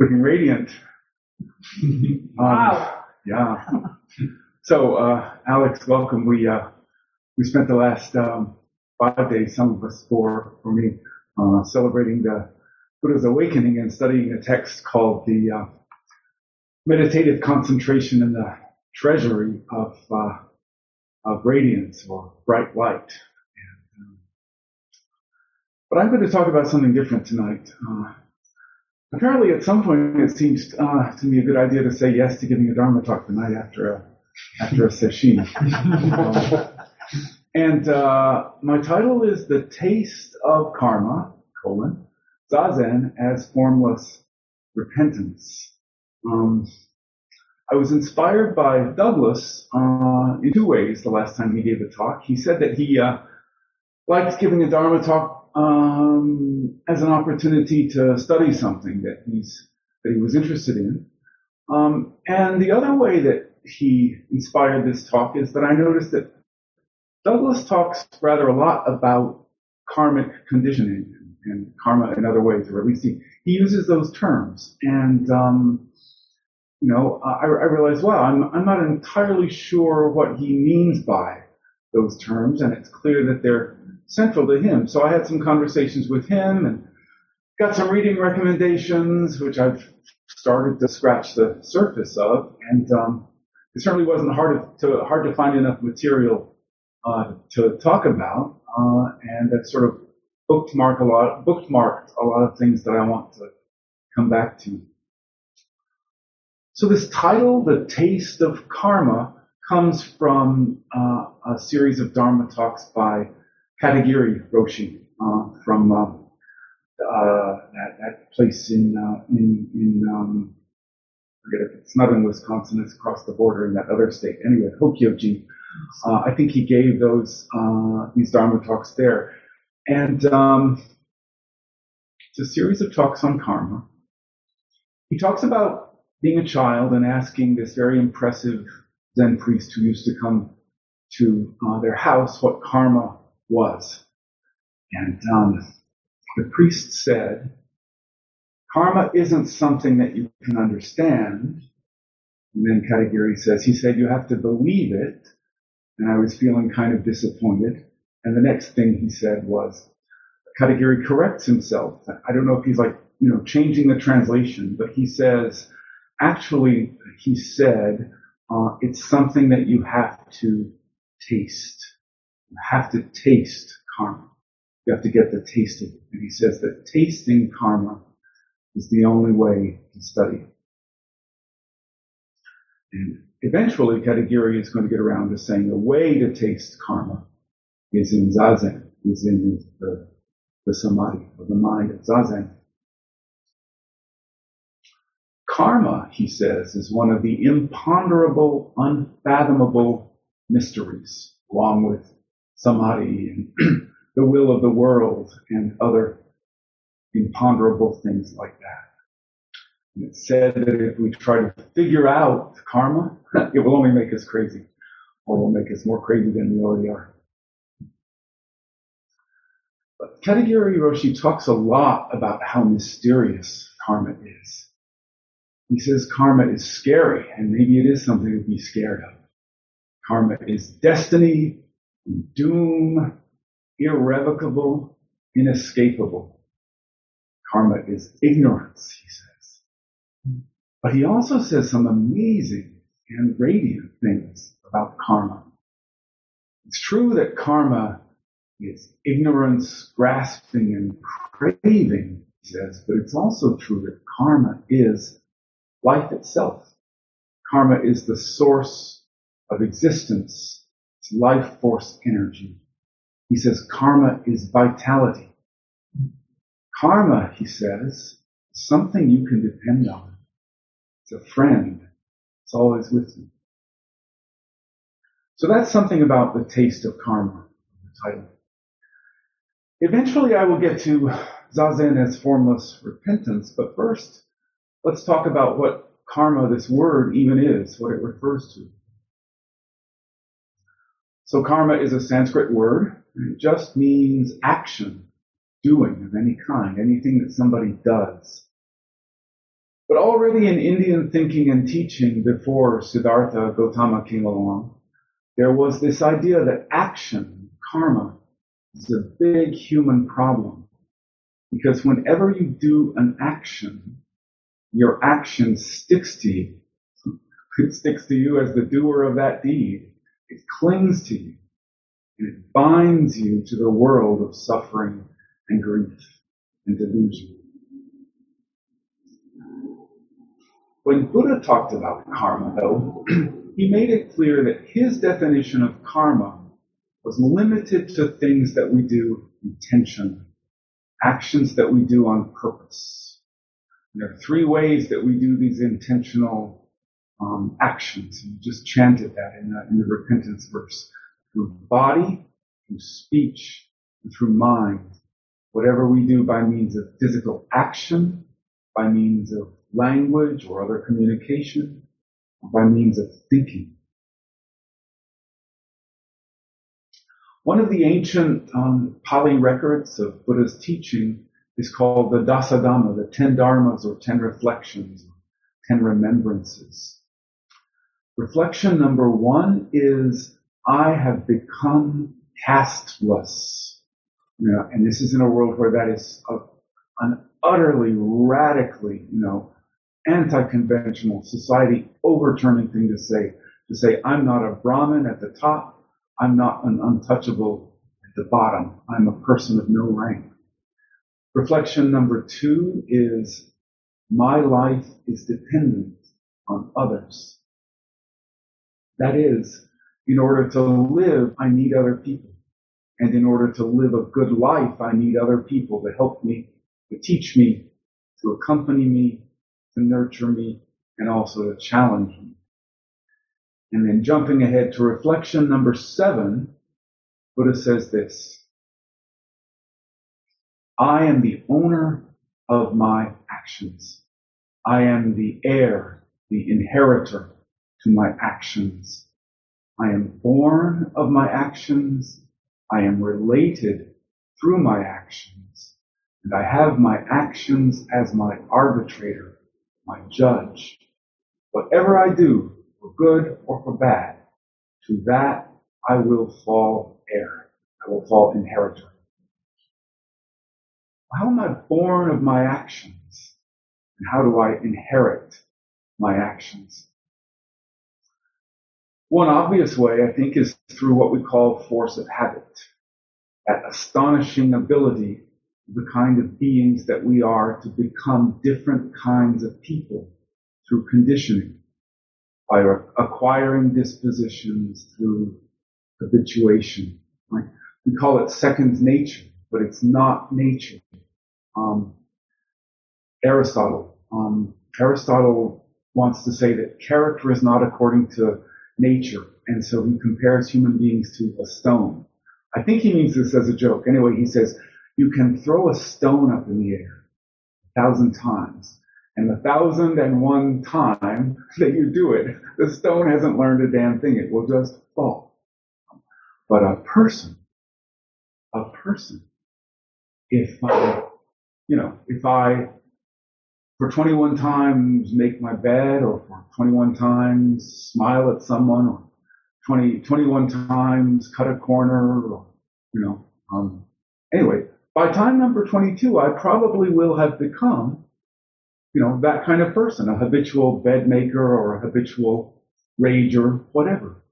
Looking radiant. Um, Wow. yeah. So, uh, Alex, welcome. We uh, we spent the last um, five days, some of us four, for me, uh, celebrating the Buddha's awakening and studying a text called the uh, Meditative Concentration in the Treasury of uh, of Radiance or Bright Light. And, um, but I'm going to talk about something different tonight. Uh, apparently, at some point, it seems uh, to me a good idea to say yes to giving a Dharma talk tonight after a after a session. Um, and uh, my title is "The Taste of Karma: colon, Zazen as Formless Repentance." Um, I was inspired by Douglas uh, in two ways. The last time he gave a talk, he said that he uh, liked giving a Dharma talk um, as an opportunity to study something that he's that he was interested in. Um, and the other way that he inspired this talk is that I noticed that Douglas talks rather a lot about karmic conditioning and karma in other ways, or at least he, he uses those terms. And um, you know, I, I realized, wow, I'm I'm not entirely sure what he means by those terms, and it's clear that they're central to him. So I had some conversations with him and got some reading recommendations, which I've started to scratch the surface of, and um, it certainly wasn't hard to hard to find enough material uh, to talk about, uh, and I've sort of bookmarked a lot bookmarked a lot of things that I want to come back to. So this title, The Taste of Karma, comes from uh, a series of Dharma talks by Katagiri Roshi uh, from uh, uh, that, that place in uh, in in um, forget if it's not in Wisconsin, it's across the border in that other state. Anyway, Hokyoji. Uh, I think he gave those uh, these Dharma talks there, and um, it's a series of talks on karma. He talks about being a child and asking this very impressive Zen priest who used to come to uh, their house what karma was. And um, the priest said, karma isn't something that you can understand. And then Katagiri says, he said, you have to believe it. And I was feeling kind of disappointed. And the next thing he said was, Katagiri corrects himself. I don't know if he's like, you know, changing the translation, but he says, actually, he said, uh, it's something that you have to taste. You have to taste karma. You have to get the taste of it. And he says that tasting karma is the only way to study it. And eventually, Katagiri is going to get around to saying the way to taste karma is in zazen, is in the, the samadhi of the mind of zazen. Karma, he says, is one of the imponderable, unfathomable mysteries, along with samadhi and the will of the world and other imponderable things like that. And it's said that if we try to figure out karma, it will only make us crazy, or will make us more crazy than we already are. But Katagiri Roshi talks a lot about how mysterious karma is. He says karma is scary, and maybe it is something to be scared of. Karma is destiny, doom, irrevocable, inescapable. Karma is ignorance, he says. But he also says some amazing and radiant things about karma. It's true that karma is ignorance, grasping, and craving, he says, but it's also true that karma is life itself. Karma is the source of existence. It's life force energy. He says karma is vitality. Karma, he says, is something you can depend on. It's a friend. It's always with you. So that's something about the taste of karma, the title. Eventually I will get to Zazen as formless repentance, but first, let's talk about what karma, this word, even is, what it refers to. So karma is a Sanskrit word. and It just means action, doing of any kind, anything that somebody does. But already in Indian thinking and teaching before Siddhartha Gautama came along, there was this idea that action, karma, is a big human problem. Because whenever you do an action, your action sticks to you. It sticks to you as the doer of that deed. It clings to you. And it binds you to the world of suffering and grief and delusion. When Buddha talked about karma, though, he made it clear that his definition of karma was limited to things that we do intentionally, actions that we do on purpose. There are three ways that we do these intentional um, actions. You just chanted that in the, in the repentance verse. Through body, through speech, and through mind. Whatever we do by means of physical action, by means of language or other communication, or by means of thinking. One of the ancient um, Pali records of Buddha's teaching is called the Dasadhamma, the ten dharmas or ten reflections, ten remembrances. Reflection number one is, I have become casteless. Know, and this is in a world where that is a, an utterly, radically, you know, anti-conventional society overturning thing to say. To say, I'm not a Brahmin at the top, I'm not an untouchable at the bottom. I'm a person of no rank. Reflection number two is my life is dependent on others. That is, in order to live, I need other people. And in order to live a good life, I need other people to help me, to teach me, to accompany me, to nurture me, and also to challenge me. And then jumping ahead to reflection number seven, Buddha says this. I am the owner of my actions. I am the heir, the inheritor to my actions. I am born of my actions. I am related through my actions. And I have my actions as my arbitrator, my judge. Whatever I do, for good or for bad, to that I will fall heir. I will fall inheritor. How am I born of my actions? And how do I inherit my actions? One obvious way, I think, is through what we call force of habit. That astonishing ability of the kind of beings that we are to become different kinds of people through conditioning by acquiring dispositions through habituation. Right? We call it second nature, but it's not nature. Um, Aristotle, um, Aristotle wants to say that character is not according to nature, and so he compares human beings to a stone. I think he means this as a joke. Anyway, he says you can throw a stone up in the air a thousand times, and the thousand and one time that you do it, the stone hasn't learned a damn thing. It will just fall. But a person, a person, if I, you know, if I for 21 times make my bed or for 21 times smile at someone or 20, 21 times cut a corner or, you know, um, anyway, by time number 22, I probably will have become you know, that kind of person, a habitual bed maker or a habitual rager, whatever.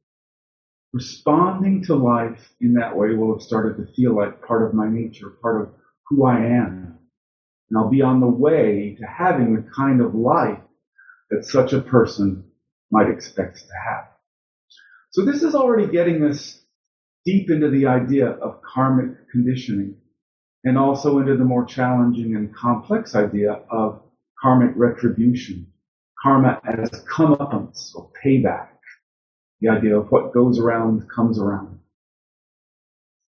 Responding to life in that way will have started to feel like part of my nature, part of who I am. And I'll be on the way to having the kind of life that such a person might expect to have. So this is already getting us deep into the idea of karmic conditioning and also into the more challenging and complex idea of karmic retribution, karma as comeuppance or payback, the idea of what goes around comes around.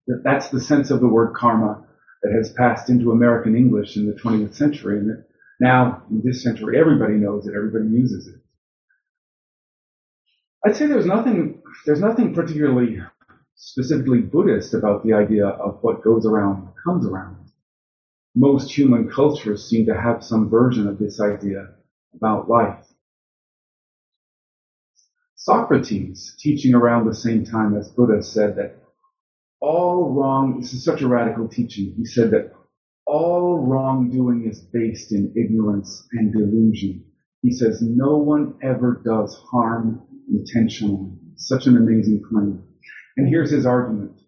That's the sense of the word karma that has passed into American English in the 20th century and now in this century everybody knows it, everybody uses it. I'd say there's nothing, there's nothing particularly specifically Buddhist about the idea of what goes around comes around. Most human cultures seem to have some version of this idea about life. Socrates, teaching around the same time as Buddha, said that all wrong, this is such a radical teaching, he said that all wrongdoing is based in ignorance and delusion. He says no one ever does harm intentionally. Such an amazing claim. And here's his argument.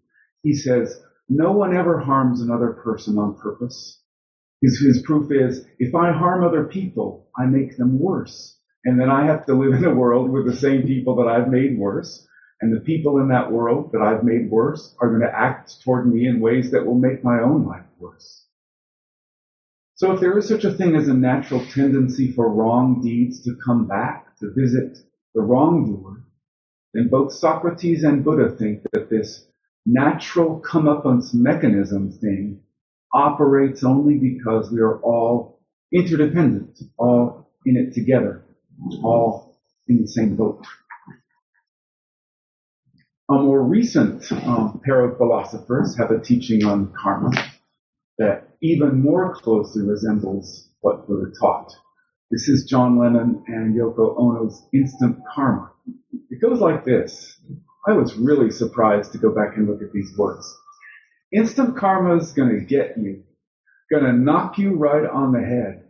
He says, no one ever harms another person on purpose. His, his proof is, if I harm other people, I make them worse. And then I have to live in a world with the same people that I've made worse. And the people in that world that I've made worse are going to act toward me in ways that will make my own life worse. So if there is such a thing as a natural tendency for wrong deeds to come back, to visit the wrongdoer, then both Socrates and Buddha think that this natural comeuppance mechanism thing operates only because we are all interdependent, all in it together, all in the same boat. A more recent um, pair of philosophers have a teaching on karma that even more closely resembles what Buddha taught. This is John Lennon and Yoko Ono's Instant Karma. It goes like this. I was really surprised to go back and look at these words. Instant karma is gonna get you. Gonna knock you right on the head.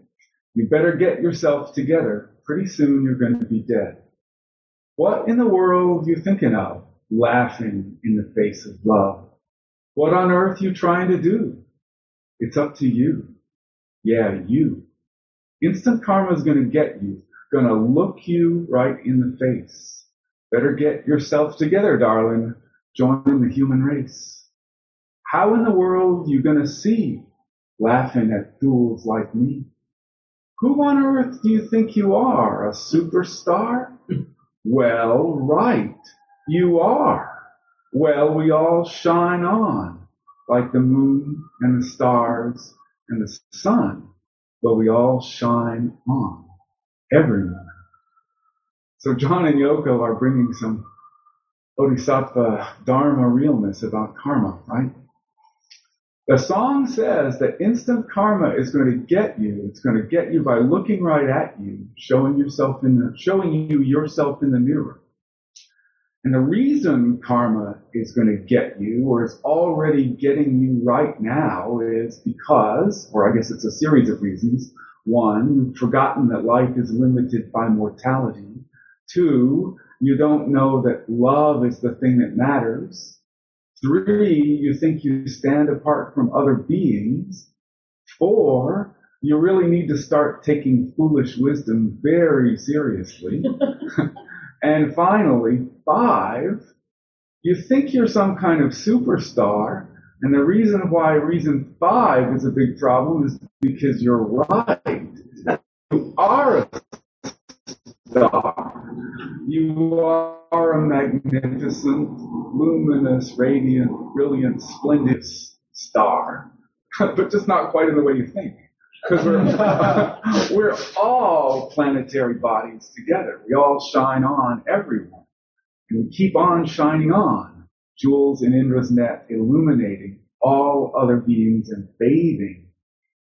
You better get yourself together. Pretty soon you're gonna be dead. What in the world are you thinking of? Laughing in the face of love. What on earth are you trying to do? It's up to you. Yeah, you. Instant karma is gonna get you. Gonna look you right in the face. Better get yourself together, darling. Join the human race. How in the world are you gonna see laughing at fools like me? Who on earth do you think you are? A superstar? well, right. You are. Well, we all shine on like the moon and the stars and the sun. Well, we all shine on. Everyone. So John and Yoko are bringing some bodhisattva dharma realness about karma, right? The song says that instant karma is going to get you. It's going to get you by looking right at you, showing yourself in the, showing you yourself in the mirror. And the reason karma is going to get you, or is already getting you right now, is because, or I guess it's a series of reasons. One, you've forgotten that life is limited by mortality. Two, you don't know that love is the thing that matters. Three, you think you stand apart from other beings. Four, you really need to start taking foolish wisdom very seriously. and finally, five, you think you're some kind of superstar. And the reason why reason five is a big problem is because you're right. You are a star. You are a magnificent, luminous, radiant, brilliant, splendid star. but just not quite in the way you think. Because we're, we're all planetary bodies together. We all shine on everyone. And keep on shining on. Jewels in Indra's net illuminating all other beings and bathing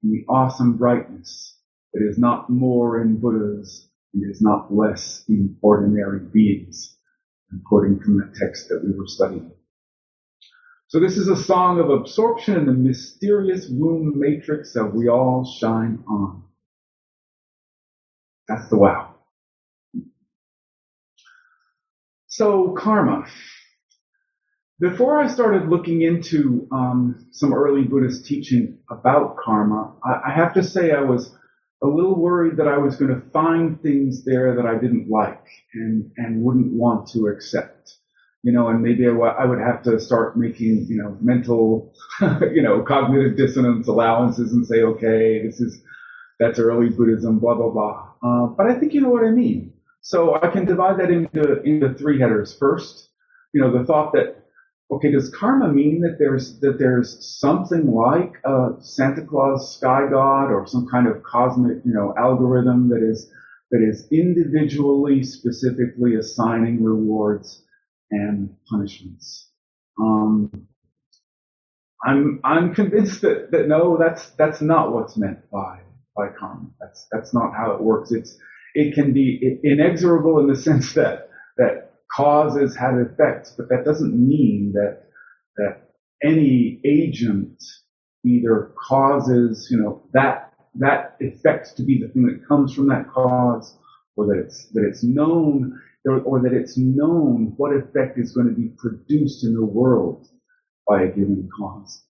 in the awesome brightness that is not more in Buddhas and is not less in ordinary beings, according from the text that we were studying. So this is a song of absorption in the mysterious womb matrix that we all shine on. That's the wow. So karma. Before I started looking into um, some early Buddhist teaching about karma, I, I have to say I was a little worried that I was going to find things there that I didn't like and, and wouldn't want to accept. You know, and maybe I would have to start making, you know, mental, you know, cognitive dissonance allowances and say, okay, this is that's early Buddhism, blah, blah, blah. Uh, but I think you know what I mean. So I can divide that into, into three headers. First, you know, the thought that, okay, does karma mean that there's, that there's something like a Santa Claus sky god or some kind of cosmic, you know, algorithm that is, that is individually, specifically assigning rewards and punishments? Um, I'm I'm convinced that, that no, that's that's not what's meant by by karma. That's that's not how it works. It's it can be inexorable in the sense that that causes have effects, but that doesn't mean that that any agent either causes you know that that effect to be the thing that comes from that cause, or that it's that it's known or, or that it's known what effect is going to be produced in the world by a given cause.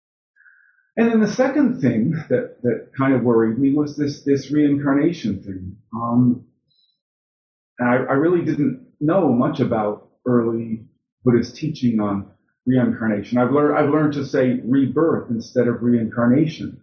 And then the second thing that, that kind of worried me was this, this reincarnation thing. Um, and I, I really didn't know much about early Buddhist teaching on reincarnation. I've learned, I've learned to say rebirth instead of reincarnation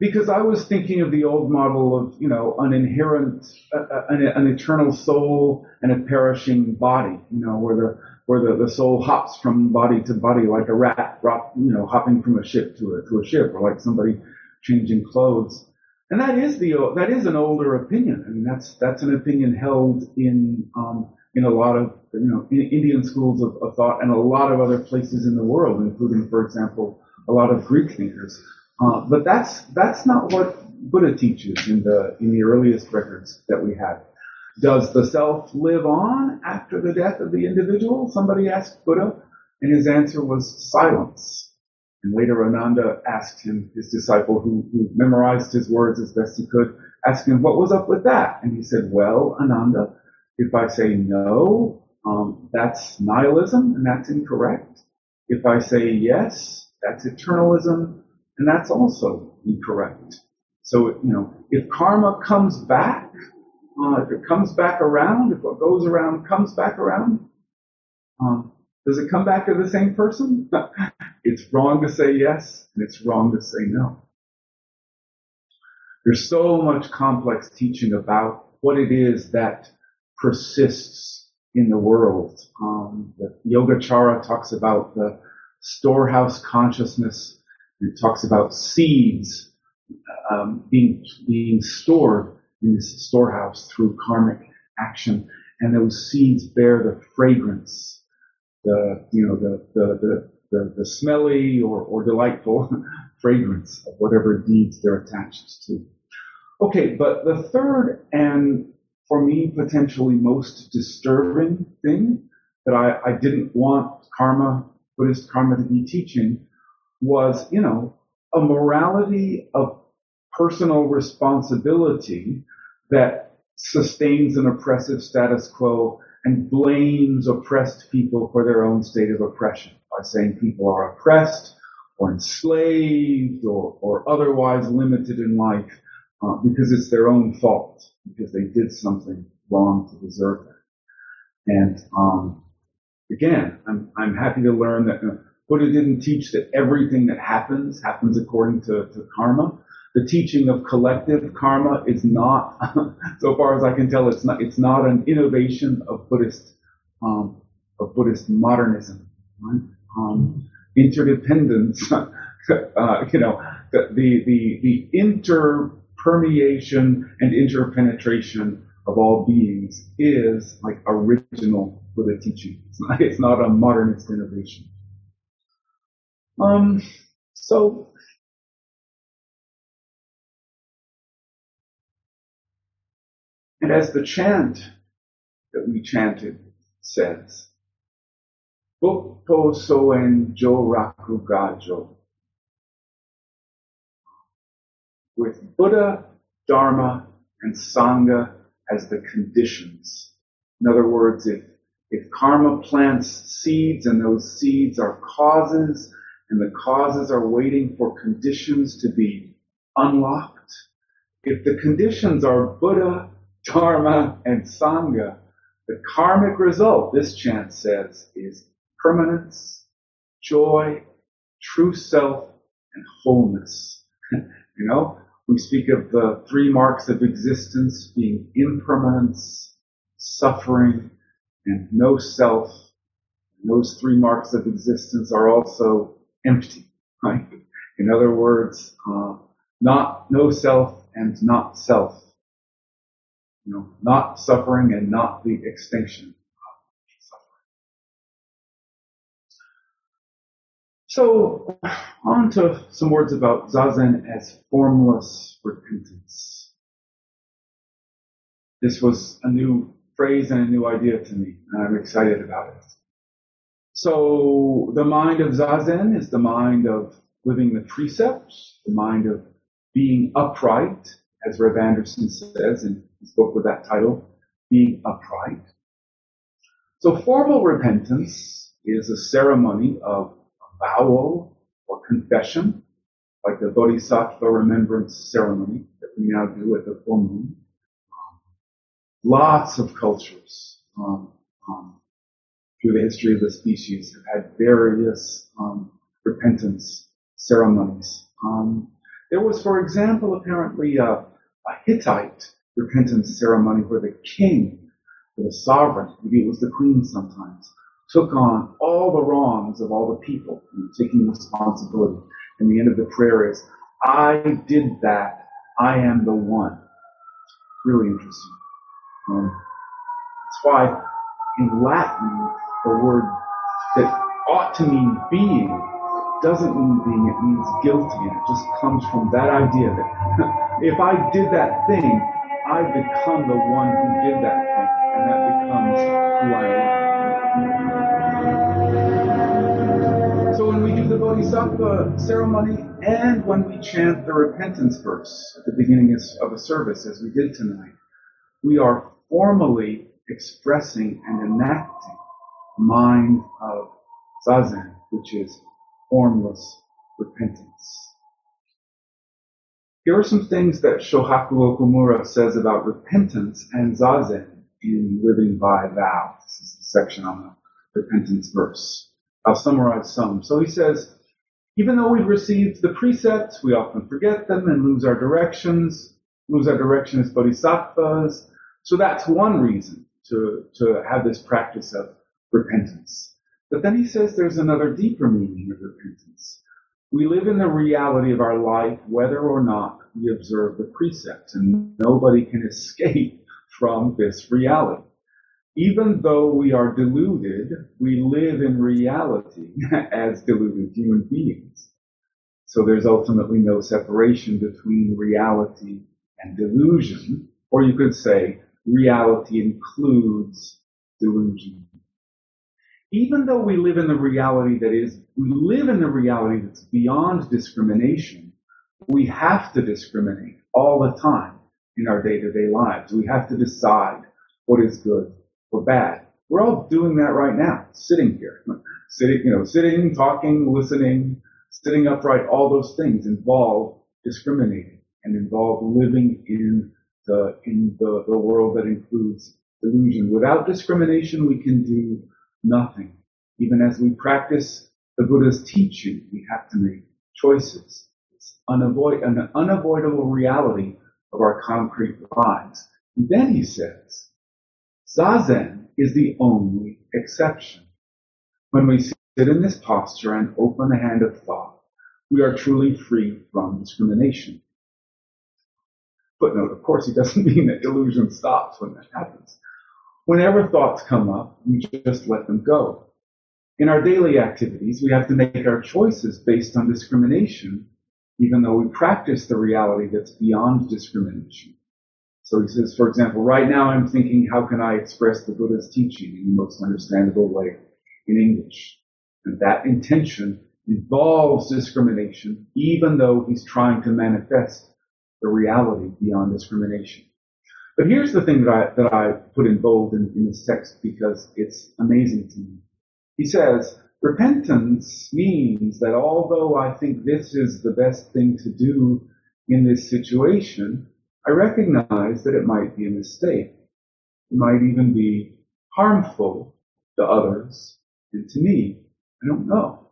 because I was thinking of the old model of, you know, an inherent, uh, an, an, eternal soul and a perishing body, you know, where the, where the, the soul hops from body to body like a rat, you know, hopping from a ship to a, to a ship or like somebody changing clothes. And that is the, that is an older opinion. I mean, that's, that's an opinion held in, um, in a lot of, you know, Indian schools of, of thought and a lot of other places in the world, including, for example, a lot of Greek thinkers. Uh, but that's that's not what Buddha teaches in the in the earliest records that we have. Does the self live on after the death of the individual? Somebody asked Buddha, and his answer was silence. And later Ananda asked him, his disciple who, who memorized his words as best he could, asked him, what was up with that? And he said, well, Ananda, if I say no, um, that's nihilism and that's incorrect. If I say yes, that's eternalism and that's also incorrect. So, you know, if karma comes back, uh, if it comes back around, if what goes around comes back around, um, does it come back to the same person? it's wrong to say yes, and it's wrong to say no. There's so much complex teaching about what it is that persists in the world. Um, the Yogacara talks about the storehouse consciousness it talks about seeds um, being being stored in this storehouse through karmic action, and those seeds bear the fragrance, the you know the the the, the, the smelly or, or delightful fragrance of whatever deeds they're attached to. Okay, but the third and for me potentially most disturbing thing that I, I didn't want karma, Buddhist karma to be teaching was, you know, a morality of personal responsibility that sustains an oppressive status quo and blames oppressed people for their own state of oppression by saying people are oppressed or enslaved or, or otherwise limited in life uh, because it's their own fault, because they did something wrong to deserve that. And um, again, I'm, I'm happy to learn that Buddha didn't teach that everything that happens happens according to, to karma. The teaching of collective karma is not, so far as I can tell, it's not it's not an innovation of Buddhist um, of Buddhist modernism. Right? Um, interdependence, uh, you know, the the the, the interpermeation and interpenetration of all beings is like original Buddha teaching. It's not, it's not a modernist innovation. Um, so and as the chant that we chanted says, Bukpo soen jo raku gajo. With Buddha, Dharma, and Sangha as the conditions. In other words, if, if karma plants seeds and those seeds are causes and the causes are waiting for conditions to be unlocked. If the conditions are Buddha, Dharma, and Sangha, the karmic result, this chant says, is permanence, joy, true self, and wholeness. you know, We speak of the three marks of existence being impermanence, suffering, and no self. And those three marks of existence are also empty, right? In other words, uh, not no self and not self. You know, not suffering and not the extinction So, on to some words about Zazen as formless repentance. This was a new phrase and a new idea to me, and I'm excited about it. So, the mind of Zazen is the mind of living the precepts, the mind of being upright, as Reb Anderson says in his book with that title, Being Upright. So formal repentance is a ceremony of avowal or confession, like the Bodhisattva remembrance ceremony that we now do at the full moon. lots of cultures um, um, through the history of the species have had various um, repentance ceremonies. Um, there was, for example, apparently a, a Hittite repentance ceremony where the king, the sovereign, maybe it was the queen sometimes, took on all the wrongs of all the people, taking responsibility. And the end of the prayer is, I did that. I am the one. Really interesting. Um, that's why in Latin, the word that ought to mean being doesn't mean being, it means guilty. And it just comes from that idea that if I did that thing, I become the one who did that thing. And that becomes who I am. Bodhisattva ceremony and when we chant the repentance verse at the beginning of a service, as we did tonight, we are formally expressing and enacting mind of Zazen, which is formless repentance. Here are some things that Shohaku Okumura says about repentance and zazen in Living by Vow. This is the section on the repentance verse. I'll summarize some. So he says, even though we've received the precepts, we often forget them and lose our directions, lose our direction as bodhisattvas. So that's one reason to, to have this practice of repentance. But then he says there's another deeper meaning of repentance. We live in the reality of our life whether or not we observe the precepts, and nobody can escape from this reality. Even though we are deluded, we live in reality as deluded human beings. So there's ultimately no separation between reality and delusion, or you could say reality includes delusion even though we live in the reality that is, we live in the reality that's beyond discrimination, we have to discriminate all the time in our day-to-day lives. We have to decide what is good or bad. We're all doing that right now, sitting here, sitting, you know, sitting, talking, listening, sitting upright, all those things involve discriminating and involve living in the, in the, the world that includes delusion. Without discrimination, we can do nothing. Even as we practice the Buddha's teaching, we have to make choices. It's unavoid- an unavoidable reality of our concrete lives. And then he says, Zazen is the only exception. When we sit in this posture and open the hand of thought, we are truly free from discrimination. Footnote, of course, he doesn't mean that illusion stops when that happens. Whenever thoughts come up, we just let them go. In our daily activities, we have to make our choices based on discrimination, even though we practice the reality that's beyond discrimination. So he says, for example, right now I'm thinking, how can I express the Buddha's teaching in the most understandable way in English? And that intention involves discrimination, even though he's trying to manifest the reality beyond discrimination. But here's the thing that I, that I put in bold in, in this text because it's amazing to me. He says, repentance means that although I think this is the best thing to do in this situation, I recognize that it might be a mistake. It might even be harmful to others and to me. I don't know.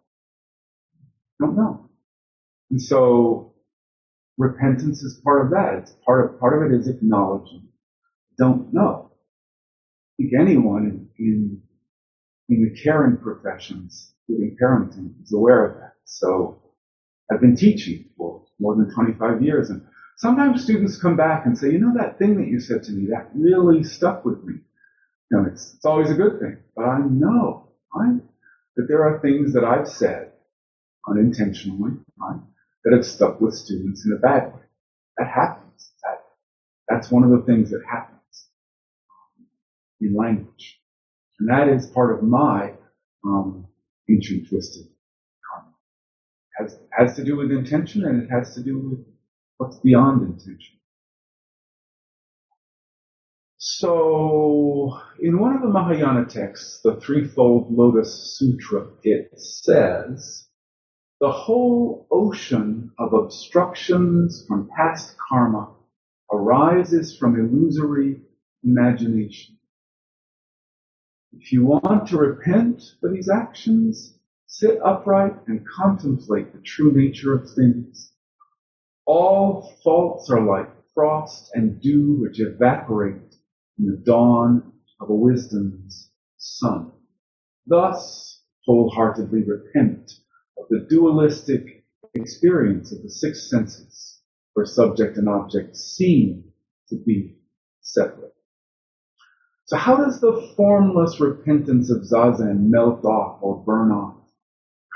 I don't know. And so repentance is part of that. It's part of, part of it is acknowledging, don't know. I think anyone in, in the caring professions, including parenting, is aware of that. So I've been teaching for more than 25 years and sometimes students come back and say, you know, that thing that you said to me, that really stuck with me. You know, it's, it's always a good thing, but I know, right, that there are things that I've said unintentionally, right, that have stuck with students in a bad way. That happens. That, that's one of the things that happens in language. And that is part of my um, ancient twisted karma. It has, has to do with intention and it has to do with what's beyond intention. So, in one of the Mahayana texts, the Threefold Lotus Sutra, it says, the whole ocean of obstructions from past karma arises from illusory imagination. If you want to repent for these actions, sit upright and contemplate the true nature of things. All faults are like frost and dew which evaporate in the dawn of a wisdom's sun. Thus, wholeheartedly repent of the dualistic experience of the six senses where subject and object seem to be separate. So how does the formless repentance of Zazen melt off or burn off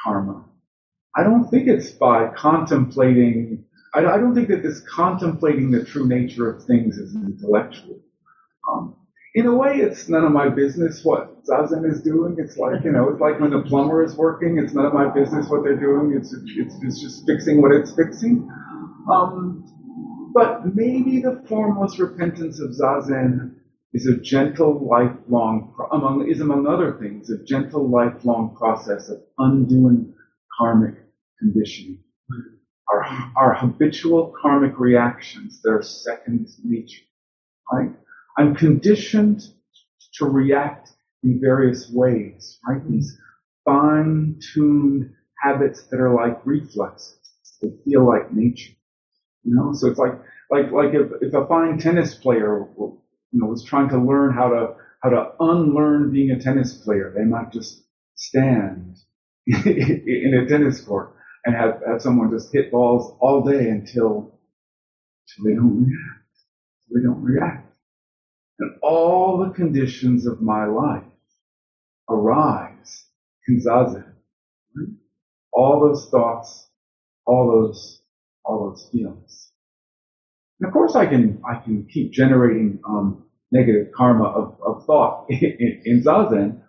karma? I don't think it's by contemplating, I, don't think that this contemplating the true nature of things is intellectual. Um, in a way, it's none of my business what Zazen is doing. It's like, you know, it's like when the plumber is working, it's none of my business what they're doing. It's, it's, it's just fixing what it's fixing. Um, but maybe the formless repentance of Zazen is a gentle, lifelong, among, is among other things, a gentle, lifelong process of undoing karmic conditioning. Our, our habitual karmic reactions, they're second nature, right? I'm conditioned to react in various ways, right? These fine-tuned habits that are like reflexes. They feel like nature. You know, so it's like, like, like if, if a fine tennis player, you know, was trying to learn how to, how to unlearn being a tennis player, they might just stand in a tennis court and have, have someone just hit balls all day until, until they don't react. They don't react and all the conditions of my life arise in zazen. All those thoughts, all those, all those feelings. And of course, I can I can keep generating um, negative karma of, of thought in, in zazen,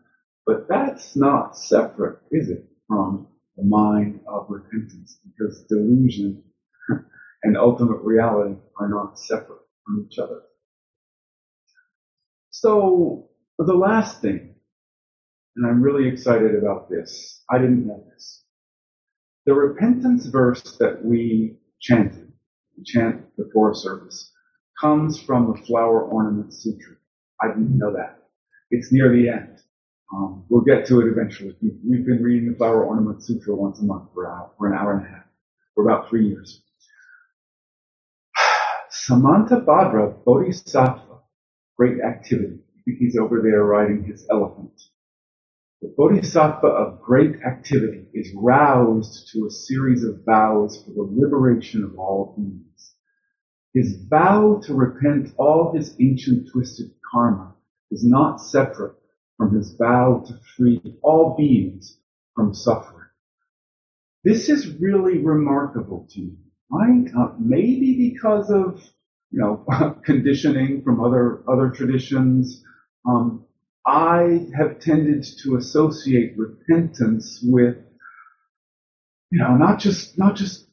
but that's not separate, is it, from the mind of repentance? Because delusion and ultimate reality are not separate from each other. So the last thing, and I'm really excited about this. I didn't know this. The repentance verse that we chanted, we chant before service, comes from the Flower Ornament Sutra. I didn't know that. It's near the end. Um, we'll get to it eventually. We've been reading the Flower Ornament Sutra once a month for, hour, for an hour and a half, for about three years. Samantabhadra Bodhisattva great activity. I think he's over there riding his elephant. The bodhisattva of great activity is roused to a series of vows for the liberation of all beings. His vow to repent all his ancient twisted karma is not separate from his vow to free all beings from suffering. This is really remarkable to me, right? Uh, maybe because of you know, conditioning from other, other traditions. Um, I have tended to associate repentance with, you know, not just, not just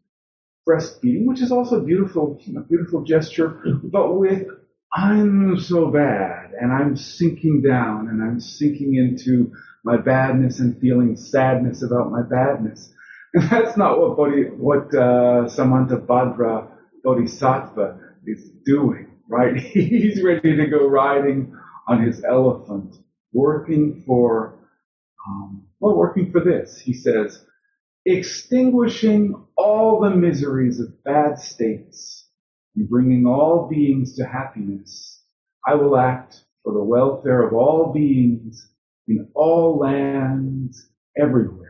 breastfeeding, which is also a beautiful, you know, beautiful gesture, but with I'm so bad and I'm sinking down and I'm sinking into my badness and feeling sadness about my badness. And that's not what Bodhi, what, uh, Samantabhadra Bodhisattva is doing, right? He's ready to go riding on his elephant, working for, um, well, working for this. He says, extinguishing all the miseries of bad states and bringing all beings to happiness, I will act for the welfare of all beings in all lands everywhere.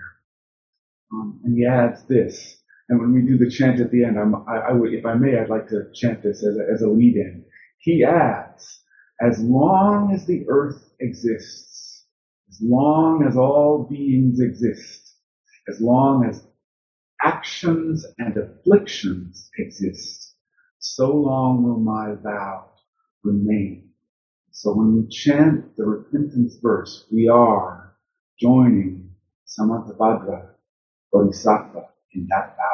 Um, and he adds this, and when we do the chant at the end, I, I would, if I may, I'd like to chant this as a, as a lead-in. He adds, as long as the earth exists, as long as all beings exist, as long as actions and afflictions exist, so long will my vow remain. So when we chant the repentance verse, we are joining Samantabhadra Bodhisattva in that vow.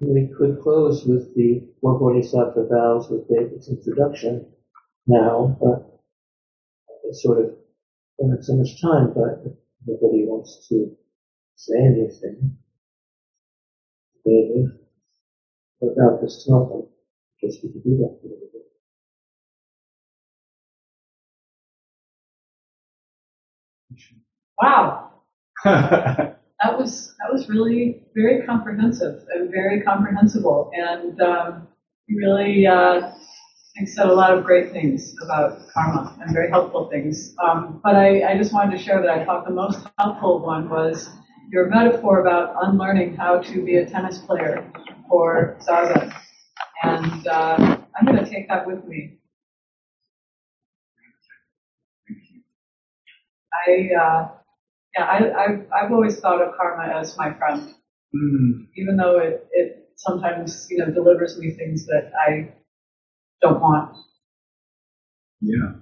We could close with the four bodhisattva vows with David's introduction now, but it sort of don't have so much time, but if nobody wants to say anything, David, about this topic, I guess we could do that for a little bit. Wow, that was that was really very comprehensive and very comprehensible, and um, really uh, I said a lot of great things about karma and very helpful things. Um, but I, I just wanted to share that I thought the most helpful one was your metaphor about unlearning how to be a tennis player for zazen, and uh, I'm going to take that with me. I uh, yeah, I, I've, I've always thought of karma as my friend, Mm, even though it, it sometimes, you know, delivers me things that I don't want. yeah.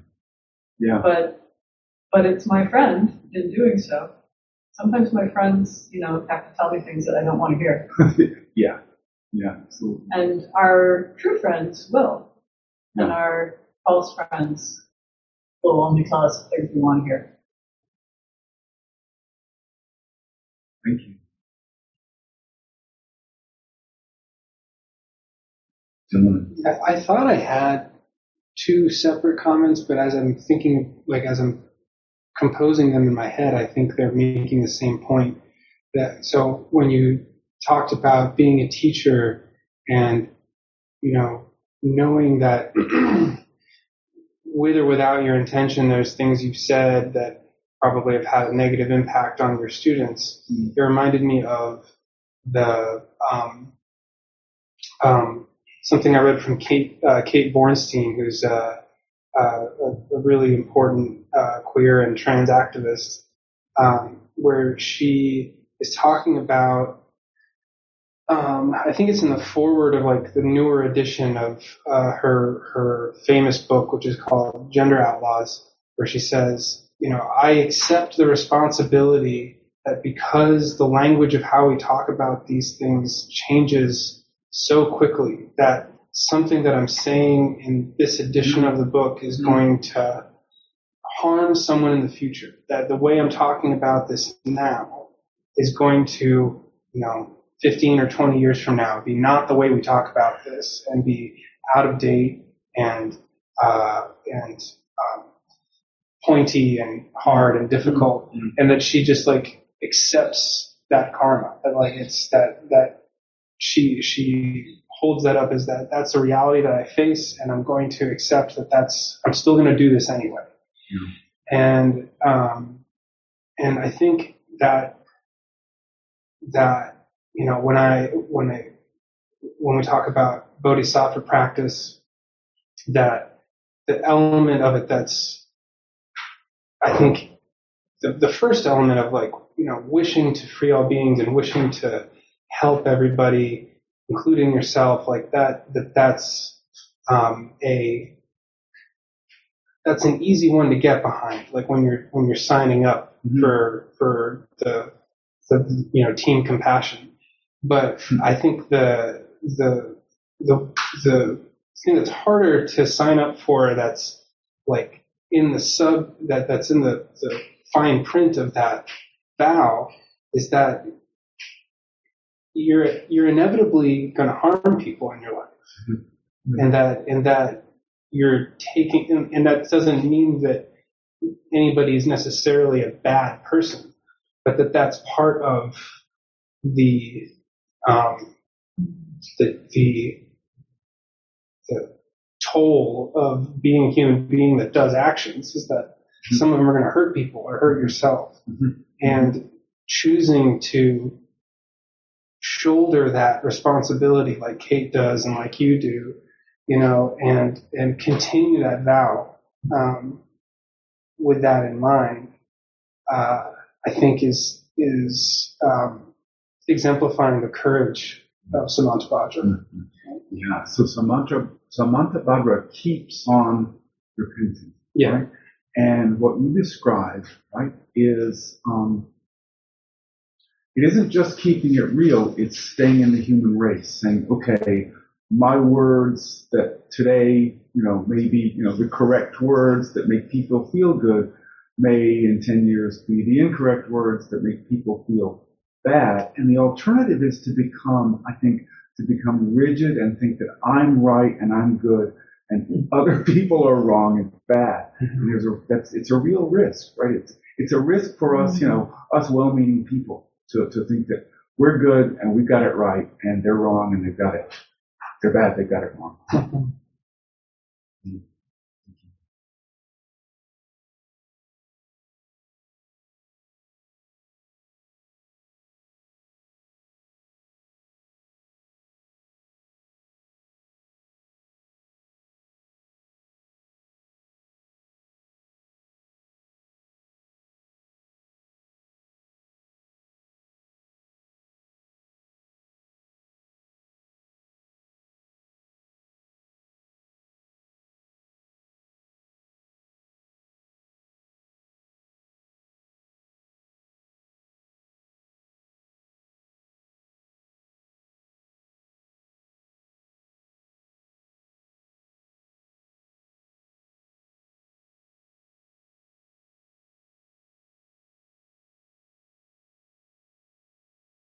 Yeah. But, but it's my friend in doing so. Sometimes my friends, you know, have to tell me things that I don't want to hear. yeah. Yeah. Absolutely. And our true friends will. And our false friends will only tell us things we want to hear. Thank you. I, I thought I had two separate comments, but as I'm thinking, like as I'm composing them in my head, I think they're making the same point. That so when you talked about being a teacher and you know knowing that with or without your intention, there's things you've said that probably have had a negative impact on your students. Mm. It reminded me of the um, um, something I read from Kate uh, Kate Bornstein, who's uh, uh, a, a really important uh, queer and trans activist, um, where she is talking about. Um, I think it's in the foreword of like the newer edition of uh, her her famous book, which is called Gender Outlaws, where she says, you know, I accept the responsibility that because the language of how we talk about these things changes so quickly that something that I'm saying in this edition of the book is going to harm someone in the future. That the way I'm talking about this now is going to, you know, 15 or 20 years from now be not the way we talk about this and be out of date and, uh, and, pointy and hard and difficult. Mhm. And that she just like accepts that karma. That like it's that, that she, she holds that up as that that's a reality that I face and I'm going to accept that that's, I'm still going to do this anyway. And, um, and I think that, that, you know, when I, when I, when we talk about bodhisattva practice, that the element of it that's, I think the, the first element of like, you know, wishing to free all beings and wishing to help everybody, including yourself, like that, that that's, um, a, that's an easy one to get behind. Like when you're, when you're signing up Mhm. for, for the, the, you know, team compassion. But I think the, the, the, the thing that's harder to sign up for that's like in the sub that that's in the, the fine print of that vow is that you're you're inevitably going to harm people in your life, mm-hmm. and that and that you're taking and, and that doesn't mean that anybody is necessarily a bad person, but that that's part of the um, the the the toll of being a human being that does actions is that mm-hmm. some of them are going to hurt people or hurt yourself, mm-hmm. and choosing to shoulder that responsibility like Kate does and like you do, you know, and and continue that vow um, with that in mind, uh, I think is is um, exemplifying the courage of Samantabhadra. Mm-hmm. Yeah. So Samantha Samantabhadra keeps on repenting. Yeah. Right? And what you describe, right, is um, it isn't just keeping it real, it's staying in the human race, saying, okay, my words that today, you know, maybe, you know, the correct words that make people feel good may in 10 years be the incorrect words that make people feel bad. And the alternative is to become, I think, to become rigid and think that I'm right and I'm good and other people are wrong and bad. And there's a, that's, it's a real risk, right? It's, it's a risk for us, you know, us well-meaning people to, to think that we're good and we've got it right and they're wrong and they've got it, they're bad, they've got it wrong.